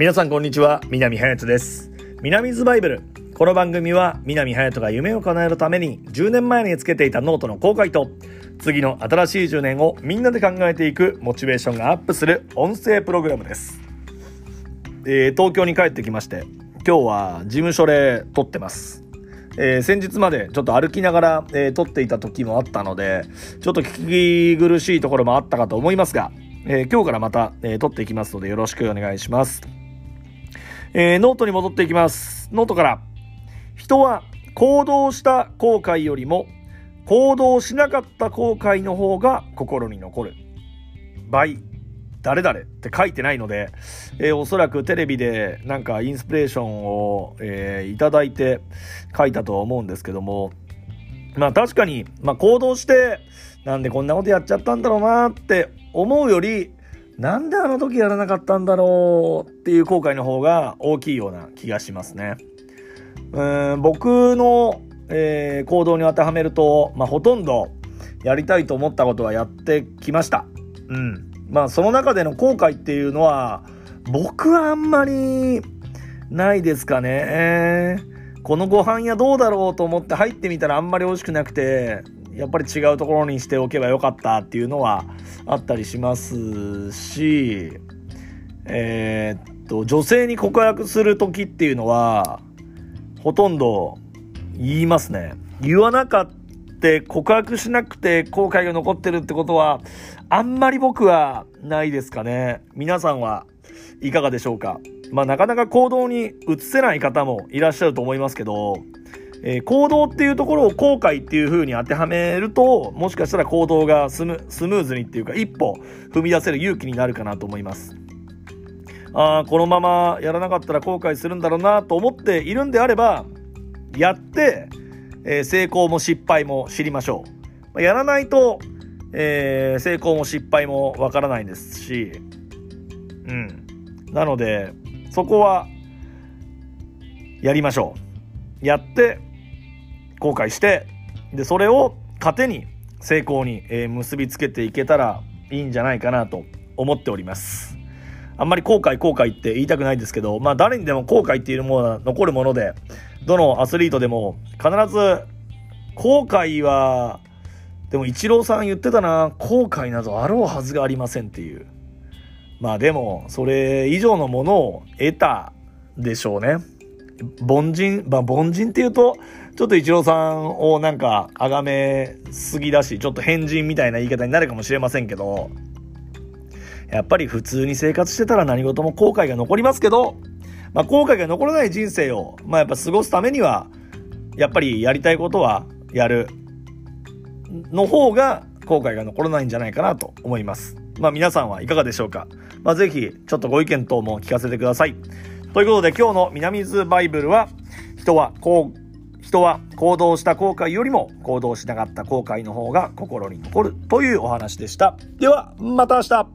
皆さんこんにちは。南隼人です。南ズバイブル。この番組は南隼人が夢を叶えるために10年前につけていたノートの公開と次の新しい10年をみんなで考えていくモチベーションがアップする音声プログラムです、えー、東京に帰ってきまして今日は事務所で撮ってます。えー、先日までちょっと歩きながら、えー、撮っていた時もあったので、ちょっと聞き苦しいところもあったかと思いますが、えー、今日からまた、えー、撮っていきますのでよろしくお願いします。えー、ノートに戻っていきます。ノートから。人は行動した後悔よりも行動しなかった後悔の方が心に残る。 by 誰々って書いてないので、えー、おそらくテレビでなんかインスピレーションを、えー、いただいて書いたとは思うんですけども、まあ確かに、まあ行動して、なんでこんなことやっちゃったんだろうなって思うより、なんであの時やらなかったんだろうっていう後悔の方が大きいような気がしますね。うん僕の、えー、行動に当てはめると、まあ、ほとんどやりたいと思ったことはやってきました。うん。まあその中での後悔っていうのは僕はあんまりないですかね。このご飯屋どうだろうと思って入ってみたらあんまり美味しくなくてやっぱり違うところにしておけばよかったっていうのはあったりしますしえー、っと女性に告白する時っていうのはほとんど言いますね。言わなかった告白しなくて後悔が残ってるってことはあんまり僕はないですかね。皆さんはいかがでしょうかまあなかなか行動に移せない方もいらっしゃると思いますけど、えー、行動っていうところを後悔っていう風に当てはめると、もしかしたら行動がスムーズにっていうか一歩踏み出せる勇気になるかなと思います。ああ、このままやらなかったら後悔するんだろうなと思っているんであれば、やって、えー、成功も失敗も知りましょう。やらないと、えー、成功も失敗もわからないですし、うん。なので、そこは、やりましょう。やって、後悔して、で、それを糧に成功に、え、結びつけていけたらいいんじゃないかなと思っております。あんまり後悔後悔って言いたくないですけど、まあ誰にでも後悔っていうものは残るもので、どのアスリートでも必ず後悔はでも、イチローさん言ってたな、後悔などあろうはずがありませんっていう。まあでも、それ以上のものを得たでしょうね。凡人、まあ凡人って言うと、ちょっとイチローさんをなんか、崇めすぎだし、ちょっと変人みたいな言い方になるかもしれませんけど、やっぱり普通に生活してたら何事も後悔が残りますけど、まあ後悔が残らない人生を、まあやっぱ過ごすためには、やっぱりやりたいことはやる。の方が後悔が残らないんじゃないかなと思います。まあ皆さんはいかがでしょうか。まあぜひちょっとご意見等も聞かせてください。ということで今日の南ズバイブルは人はこう人は行動した後悔よりも行動しなかった後悔の方が心に残るというお話でした。ではまた明日